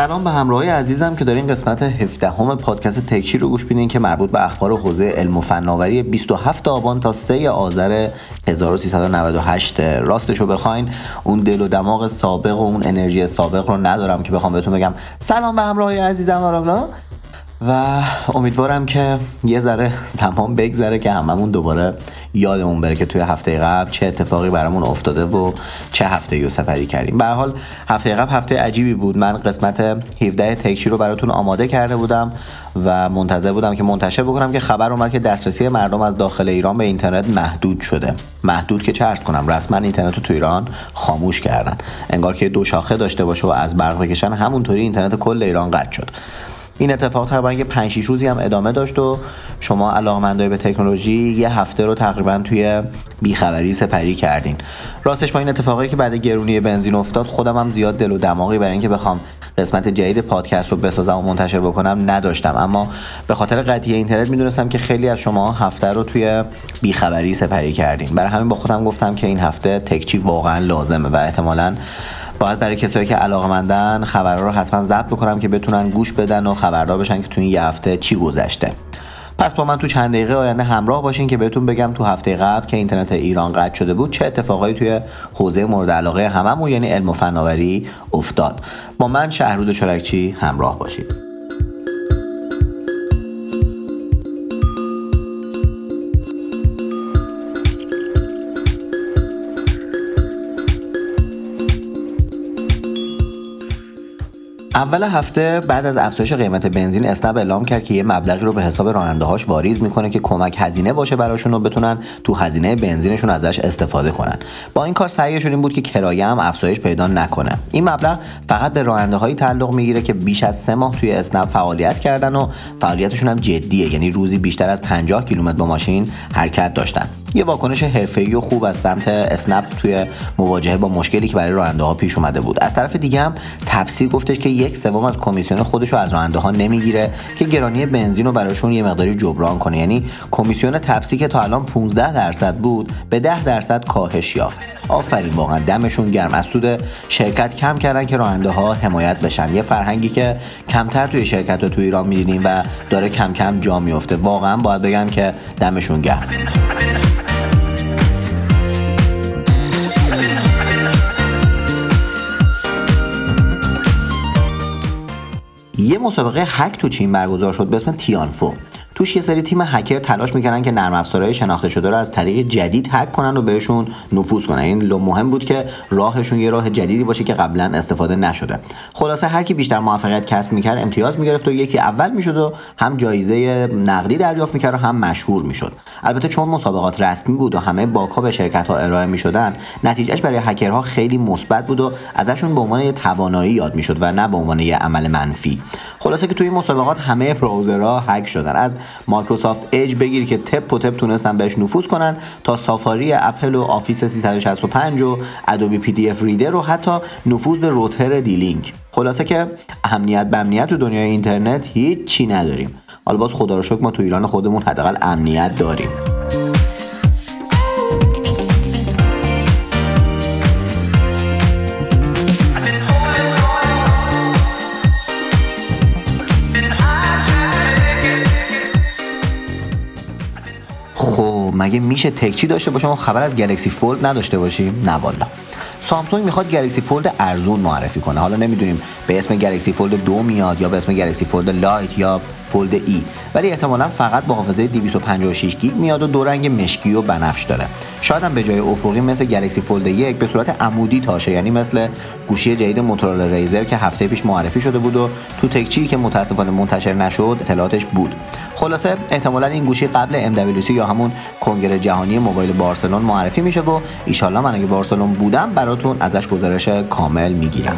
سلام به همراهی عزیزم که دارین قسمت 17 همه پادکست تکچی رو گوش بینین که مربوط به اخبار حوزه علم و فناوری 27 آبان تا 3 آذر 1398 راستش رو بخواین. اون دل و دماغ سابق و اون انرژی سابق رو ندارم که بخوام بهتون بگم. سلام به همراهی عزیزم و امیدوارم که یه ذره زمان بگذره که هممون دوباره یادمون بره که توی هفته قبل چه اتفاقی برامون افتاده و چه هفته یو سفری کردیم. به حال هفته قبل هفته عجیبی بود. من قسمت 17 تکچی رو براتون آماده کرده بودم و منتظر بودم که منتشر بکنم که خبر اومد که دسترسی مردم از داخل ایران به اینترنت محدود شده. محدود که چه کنم؟ رسما اینترنت رو تو ایران خاموش کردن. انگار که دو شاخه داشته باشه و از برق بکشن همونطوری اینترنت کل ایران قطع شد. این اتفاق تقریبا یه 5 6 روزی هم ادامه داشت و شما علاقمندای به تکنولوژی یه هفته رو تقریبا توی بیخبری سپری کردین. راستش با این اتفاقی که بعد گرونی بنزین افتاد خودم هم زیاد دل و دماغی برای اینکه بخوام قسمت جدید پادکست رو بسازم و منتشر بکنم نداشتم. اما به خاطر قضیه اینترنت می‌دونستم که خیلی از شما هفته رو توی بیخبری سپری کردین. برای همین با خودم گفتم که این هفته تکچی واقعا لازمه و احتمالاً باید برای کسایی که علاقمندن خبرها رو حتما ضبط بکنم که بتونن گوش بدن و خبردار بشن که تو این یه هفته چی گذشته. پس با من تو چند دقیقه آینده همراه باشین که بهتون بگم تو هفته قبل که اینترنت ایران قطع شده بود چه اتفاقایی توی حوزه مورد علاقه هممون یعنی علم و فناوری افتاد. با من شهرود چرکچی همراه باشید. اول هفته بعد از افزایش قیمت بنزین اسنپ اعلام کرد که یه مبلغی رو به حساب راننده هاش واریز می‌کنه که کمک هزینه باشه براشون و بتونن تو هزینه بنزینشون ازش استفاده کنن. با این کار سعیشون این بود که کرایه هم افزایش پیدا نکنه. این مبلغ فقط به راننده هایی تعلق می‌گیره که بیش از سه ماه توی اسنپ فعالیت کردن و فعالیتشون هم جدیه یعنی روزی بیشتر از 50 کیلومتر با ماشین حرکت داشتن. یه واکنش حرفه‌ای و خوب از سمت اسنپ توی مواجهه با مشکلی که برای راننده ها پیش اومده بود. از طرف دیگه هم تفسیر گفتش که یک سوم از کمیسیون خودش رو از راننده ها نمی‌گیره که گرانی بنزین رو براشون یه مقداری جبران کنه. یعنی کمیسیون تپسی که تا الان 15 درصد بود به 10 درصد کاهش یافت. آفرین واقعا دمشون گرم. از سود شرکت کم کردن که راننده ها حمایت بشن. یه فرهنگی که کمتر توی شرکت رو توی ایران می‌دیدیم و داره کم کم جا میفته واقعا باید بگم که دمشون گرم. یه مسابقه هک تو چین برگزار شد به اسم تیانفو. توش یه سری تیم هکر تلاش می‌کردن که نرم افزارهای شناخته شده رو از طریق جدید هک کنن و بهشون نفوذ کنن. این مهم بود که راهشون یه راه جدیدی باشه که قبلا استفاده نشده. خلاصه هر کی بیشتر موفقیت کسب می‌کرد امتیاز می‌گرفت و یکی اول می‌شد و هم جایزه نقدی دریافت می‌کرد و هم مشهور می‌شد. البته چون مسابقات رسمی بود و همه bug ها به شرکت ها ارائه می‌شدن نتیجهش برای هکرها خیلی مثبت بود و ازشون به عنوان یه توانایی یاد می‌شد و نه به عنوان یه عمل منفی. خلاصه که توی مسابقات همه browser ها هک شدن. از Microsoft Edge بگیر که تپ و تپ تونستن بهش نفوذ کنن تا Safari اپل و Office 365 و Adobe PDF Reader و حتی نفوذ به router D-Link خلاصه که امنیت به امنیت تو دنیای اینترنت هیچ چی نداریم. حالا باز خدا رو شکر ما تو ایران خودمون حداقل امنیت داریم. مگه میشه تکچی داشته باشم و خبر از گلکسی فولد نداشته باشیم؟ نه والا. سامسونگ می‌خواد Galaxy Fold ارزون معرفی کنه. حالا نمی‌دونیم به اسم Galaxy Fold دو میاد یا به اسم Galaxy Fold Lite یا Fold E ولی احتمالا فقط با حافظه 256 گیگ میاد و دو رنگ مشکی و بنفش داره. شاید هم به جای افقی مثل Galaxy Fold یک به صورت عمودی تاشه یعنی مثل گوشی جدید موتورولا Razr که هفته پیش معرفی شده بود و تو تکچی که متاسفانه منتشر نشد اطلاعاتش بود. خلاصه احتمالا این گوشی قبل MWC یا همون کنگره جهانی موبایل بارسلون معرفی میشه و ایشالله من اگه بارسلون بودم براتون ازش گزارش کامل می‌گیرم.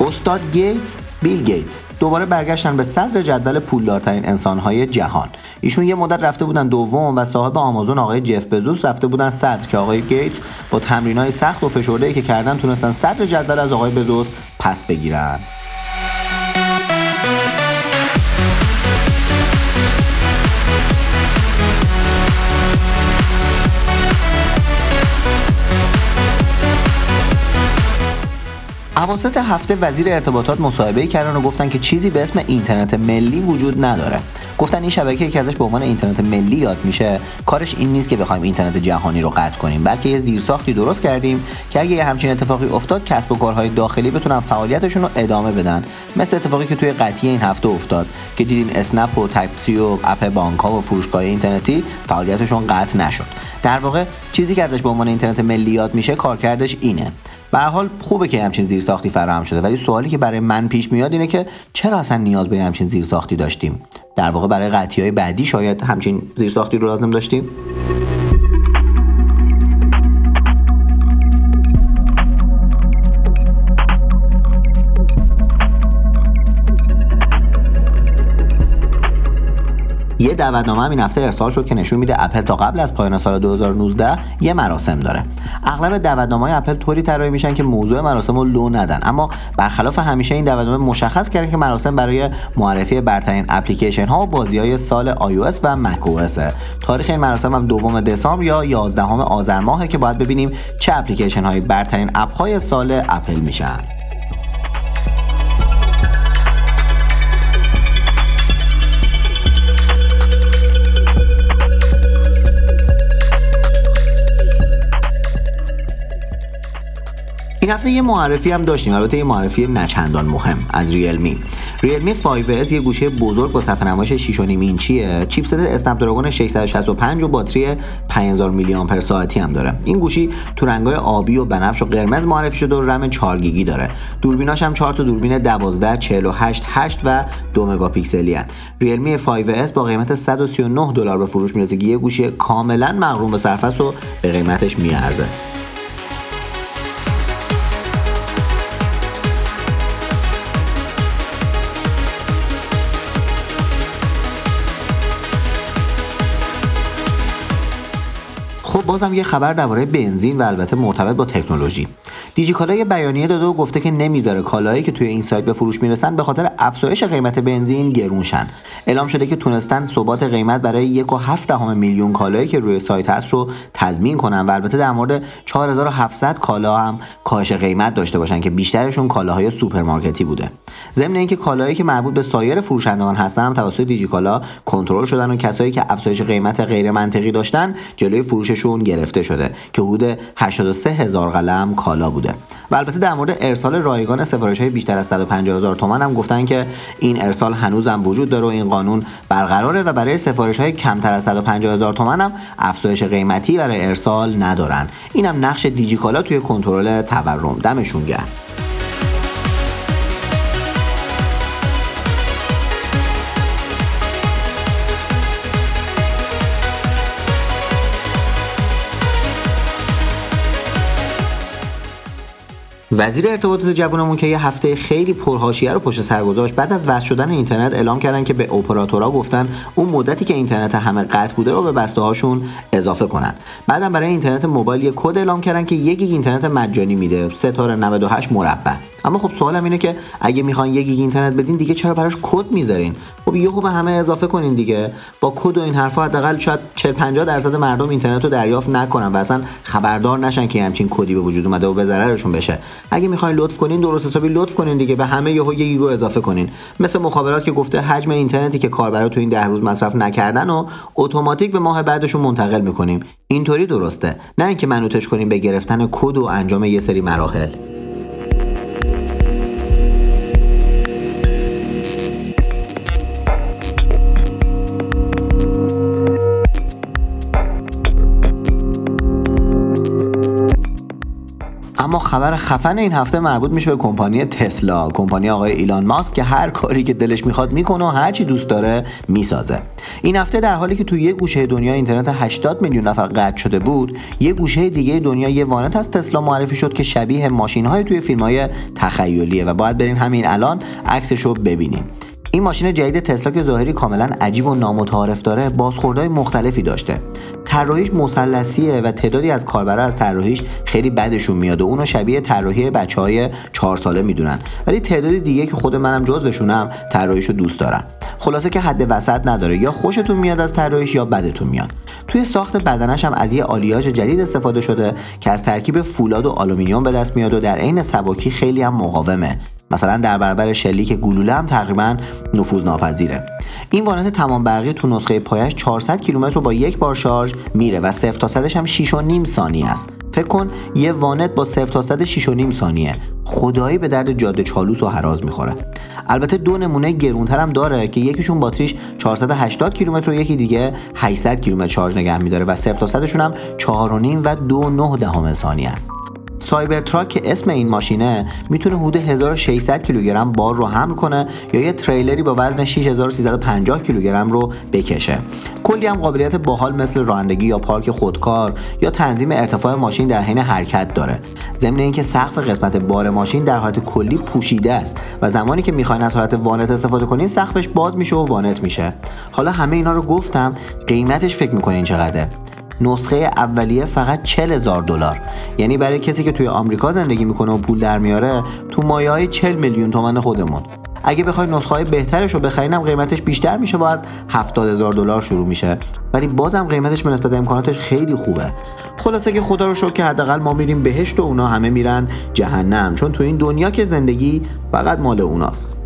استاد گیتس بیل گیتس. دوباره برگشتن به صدر جدول پولدارترین انسانهای جهان. ایشون یه مدت رفته بودن دوم و صاحب آمازون آقای جف بزوس رفته بودن صدر که آقای گیتس با تمرینای سخت و فشرده که کردن تونستن صدر جدول از آقای بزوس پس بگیرن. اواسط هفته وزیر ارتباطات مصاحبه کردن و گفتن که چیزی به اسم اینترنت ملی وجود نداره. گفتن این شبکه که ازش به عنوان اینترنت ملی یاد میشه. کارش این نیست که بخوایم اینترنت جهانی رو قطع کنیم بلکه یه زیرساختی درست کردیم که اگه یه همچین اتفاقی افتاد کسب و کارهای داخلی بتونن فعالیتشون رو ادامه بدن. مثل اتفاقی که توی قطعی این هفته افتاد که دیدین اسنپ و تاکسی و اپ بانک ها و فروشگاه اینترنتی فعالیتشون قطع نشد. در واقع چیزی که ازش به عنوان اینترنت ملی یاد میشه کارکردش اینه. به حال خوبه که همچین زیرساختی فراهم شده ولی سوالی که برای من پیش میاد اینه که چرا اصلا نیاز به همچین زیرساختی داشتیم؟ در واقع برای قطعی های بعدی شاید همچین زیرساختی رو لازم داشتیم؟ یه دعوتنامه هم این هفته ارسال شد که نشون میده اپل تا قبل از پایان سال 2019 یه مراسم داره. اغلب دعوتنامه اپل طوری طراحی میشن که موضوع مراسم رو لو ندن. اما برخلاف همیشه این دعوتنامه مشخص کرده که مراسم برای معرفی برترین اپلیکیشن ها و بازی های سال iOS و macOS. تاریخ این مراسم هم دوم دسامبر یا 11 آذر ماهه که باید ببینیم چه اپلیکیشن های برترین اپ های سال اپل میشن. این هفته یه معرفی هم داشتیم. البته یه معرفی نچندان مهم. از ریلمی. ریلمی 5S یه گوشه بزرگ با صفحه نمایش 6.5 اینچیه. چیپست اسنپ دراگون 665 و باتری 5000 میلی آمپر ساعتی هم داره. این گوشی تو رنگای آبی و بنفش و قرمز معرفی شده و رم 4 گیگی داره. دوربیناش هم 4 تا دوربین 12 48 8 و 2 مگاپیکسلی ان ریلمی 5S با قیمت 139 دلار به فروش می‌رسه که یه گوشی کاملا مغروم به صرفه و به قیمتش میارزه. بازم یه خبر درباره بنزین و البته مرتبط با تکنولوژی. دیجیکالا یه بیانیه داده و گفته که نمی‌ذاره کالایی که توی این سایت به فروش می‌رسن به خاطر افزایش قیمت بنزین گرونشن. اعلام شده که تونستن ثبات قیمت برای یک و هفت دهم میلیون کالایی که روی سایت هست رو تضمین کنن و البته در مورد 4700 کالا هم کاهش قیمت داشته باشن که بیشترشون کالاهای سوپرمارکتی بوده. ضمن اینکه کالایی که مربوط به سایر فروشندگان هستن هم توسط دیجیکالا کنترل شدن و کسایی که افزایش قیمت غیر منطقی داشتن جلوی فروششون گرفته شده که حدود 83 هزار قلم کالا بوده. و البته در مورد ارسال رایگان سفارش های بیشتر از 150 هزار تومان هم گفتن که این ارسال هنوز هم وجود داره و این قانون برقراره و برای سفارش های کمتر از 150 هزار تومان هم افزایش قیمتی برای ارسال ندارن. اینم نقش دیجیکالا توی کنترل تورم. دمشون گرم. وزیر ارتباطات جوانمون که یه هفته خیلی پرهاشیه رو پشت سر گذاشت بعد از وصل شدن اینترنت اعلام کردن که به اپراتورها گفتن اون مدتی که اینترنت همه قطع بوده رو به بسته هاشون اضافه کنن. بعدم برای اینترنت موبایل یه کد اعلام کردن که یک گیگ اینترنت مجانی میده. ستاره 98 مربع. اما خب سوالم اینه که اگه می‌خواین یک گیگ اینترنت بدین دیگه چرا براش کد می‌ذارین؟ خب یهو به همه اضافه کنین دیگه. با کد و این حرفا حداقل شاید 40 50 درصد مردم اینترنت رو دریافت نکنن و اصلا خبردار نشن که همچین کدی به وجود اومده و به ضررشون بشه. اگه می‌خواین لطف کنین درست حسابی لطف کنین دیگه. به همه یهو یک گیگو اضافه کنین. مثل مخابرات که گفته حجم اینترنتی که کاربرا تو این ده روز مصرف نکردن و اتوماتیک به ماه بعدشون منتقل می‌کنیم. اینطوری درسته. نه اینکه منوتش کنیم به گرفتن کد و انجام یه سری مراحل. خبر خفن این هفته مربوط میشه به کمپانی تسلا. کمپانی آقای ایلان ماسک که هر کاری که دلش می‌خواد می‌کنه و هر چی دوست داره می‌سازه. این هفته در حالی که تو یه گوشه دنیا اینترنت 80 میلیون نفر قطع شده بود یه گوشه دیگه دنیا یه وانت از تسلا معرفی شد که شبیه ماشین های توی فیلم های تخیلیه و باید برین همین الان عکسش رو ببینیم. این ماشین جدید تسلا که ظاهری کاملا عجیب و نامتعارف داره بازخوردهای مختلفی داشته. طراحیش مثلثیه و تعدادی از کاربرا از طراحیش خیلی بدشون میاد و اونو شبیه طراحی بچه های چهار ساله می‌دونن. ولی تعدادی دیگه که خود منم جزوشونم طراحیشو دوست دارن. خلاصه که حد وسط نداره. یا خوشتون میاد از طراحیش یا بدتون میاد. توی ساخت بدنش هم از یه آلیاژ جدید استفاده شده که از ترکیب فولاد و آلومینیوم به دست میاد و در عین سبکی خیلی هم مقاومه. مثلا در برابر شلیک گلوله هم تقریبا نفوذ ناپذیره این وانت تمام برقی تو نسخه پایه‌ش 400 کیلومتر رو با یک بار شارژ میره و 0 تا 100 هم 6 و نیم ثانیه است. فکر کن یه وانت با 0 تا 100 6 و نیم ثانیه. خدایی به درد جاده چالوس و هراز می‌خوره. البته دو نمونه گرونتر هم داره که یکیشون باتریش 480 کیلومتر و یکی دیگه 800 کیلومتر شارژ نگه میداره و 0 تا 100 شون هم 4.5 و 2.9 دهم ثانیه است. Cybertruck که اسم این ماشینه می‌تونه حدود 1600 کیلوگرم بار رو حمل کنه یا یه تریلری با وزن 6350 کیلوگرم رو بکشه. کلی هم قابلیت باحال مثل رانندگی یا پارک خودکار یا تنظیم ارتفاع ماشین در حین حرکت داره. ضمن اینکه سقف قسمت بار ماشین در حالت کلی پوشیده است و زمانی که می‌خواین از حالت وانت استفاده کنین سقفش باز میشه و وانت میشه. حالا همه اینا رو گفتم قیمتش فکر می‌کنین چقدره. نسخه اولیه فقط 40 هزار دلار. یعنی برای کسی که توی آمریکا زندگی می‌کنه و پول در میاره تو مایه های 40 میلیون تومن خودمون. اگه بخوای نسخه های بهترش رو بخرینم قیمتش بیشتر میشه و از 70 هزار دلار شروع میشه. ولی بازم قیمتش به امکاناتش خیلی خوبه. خلاصه که خدا رو شکر که حداقل ما میریم بهشت و اونا همه میرن جهنم. چون تو این دنیا که زندگی فقط مال اوناست.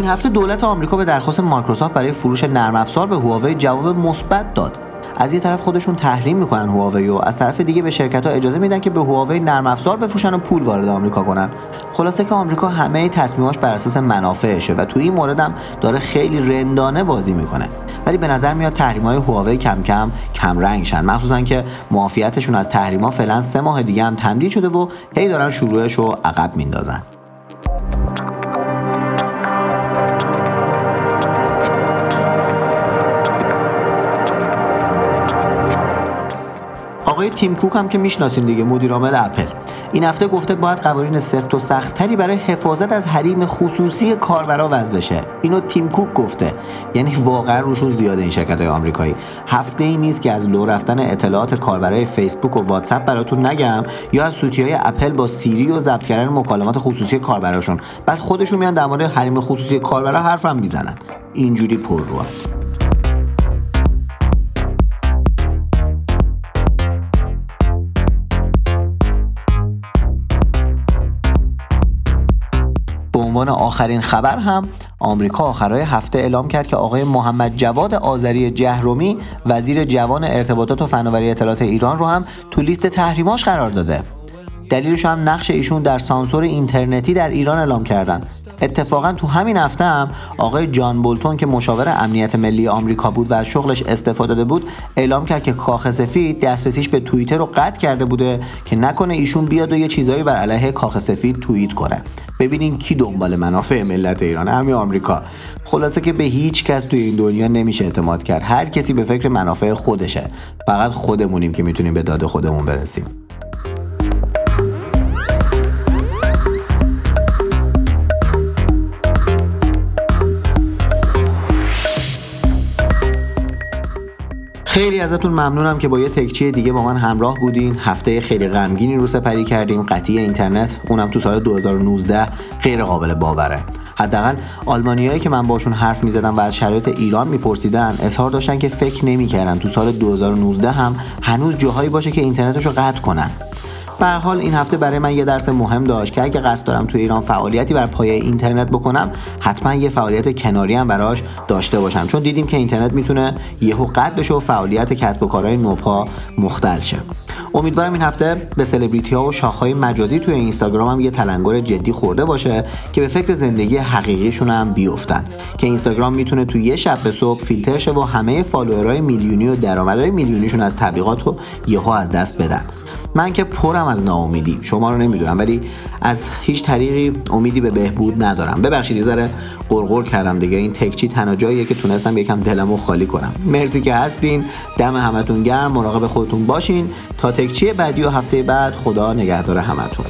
این هفته دولت آمریکا به درخواست مایکروسافت برای فروش نرم افزار به هواوی جواب مثبت داد. از یه طرف خودشون تحریم می‌کنن هواوی و از طرف دیگه به شرکت ها اجازه میدن که به هواوی نرم افزار بفروشن و پول وارد آمریکا کنن. خلاصه که آمریکا همه تصمیماش بر اساس منافعشه و تو این مورد هم داره خیلی رندانه بازی می‌کنه. ولی به نظر میاد تحریم های هواوی کم کم کم رنگ شن مخصوصا که معافیتشون از تحریما فعلا سه ماه دیگه هم تمدید شده و هی دارن شروعش رو عقب میندازن. آقای تیم کوک هم که می‌شناسین دیگه مدیر عامل اپل. این هفته گفته باید قوانین سفت و سختتری برای حفاظت از حریم خصوصی کاربرا وضع بشه. اینو تیم کوک گفته. یعنی واقعا روشون زیاده این شرکت های آمریکایی. هفته ای نیست که از لو رفتن اطلاعات کاربرای فیسبوک و واتساپ براتون نگم یا از سوتی های اپل با سیری و ضبط کردن مکالمات خصوصی کاربراشون. بعد خودشون میان در مورد حریم خصوصی کاربرا حرفم می‌زنن. اینجوری پر رو عنوان آخرین خبر هم آمریکا آخرای هفته اعلام کرد که آقای محمد جواد آذری جهرومی وزیر جوان ارتباطات و فناوری اطلاعات ایران رو هم تو لیست تحریماش قرار داده. دلیلش هم نقش ایشون در سانسور اینترنتی در ایران اعلام کردن. اتفاقا تو همین هفته هم آقای جان بولتون که مشاور امنیت ملی آمریکا بود و از شغلش استفاده داده بود اعلام کرد که کاخ سفید دسترسیش به توییتر رو قطع کرده بوده که نکنه ایشون بیاد و یه چیزایی بر علیه کاخ سفید توییت کنه. ببینین کی دنبال منافع ملت ایران همین آمریکا. خلاصه که به هیچ کس توی این دنیا نمیشه اعتماد کرد. هر کسی به فکر منافع خودشه. فقط خودمونیم که می‌تونیم به داد خودمون برسیم. خیلی ازتون ممنونم که با یه تکچی دیگه با من همراه بودین. هفته خیلی غمگینی رو سپری کردیم. قطعی اینترنت اونم تو سال 2019 غیر قابل باوره. حداقل آلمانیایی که من باشون حرف می‌زدم و از شرایط ایران میپرسیدن اظهار داشتن که فکر نمی‌کردن تو سال 2019 هم هنوز جاهایی باشه که اینترنتش رو قطع کنن. به حال این هفته برای من یه درس مهم داشت که اگه قصد دارم توی ایران فعالیتی بر پایه اینترنت بکنم حتما یه فعالیت کناری هم براش داشته باشم. چون دیدیم که اینترنت می‌تونه یهو قطع بشه و فعالیت کسب و کارهای نوپا مختل شه. امیدوارم این هفته به سلبریتی ها و شاخهای مجازی توی اینستاگرام هم یه تلنگر جدی خورده باشه که به فکر زندگی حقیقیشون هم بیفتن. که اینستاگرام می‌تونه تو یه شب به صبح فیلتر شه و همه فالوورهای میلیونی و درآمدهای میلیونیشون از تبلیغات رو یهو از دست بدن. من که پرم از ناامیدی. شما رو نمی‌دونم ولی از هیچ طریقی امیدی به بهبود ندارم. ببخشید یه ذره قرقر کردم دیگه. این تکچی تنها جاییه که تونستم یکم دلمو خالی کنم. مرسی که هستین. دم همتون گرم. مراقب خودتون باشین. تا تکچی بعدی و هفته بعد خدا نگهدار همتون.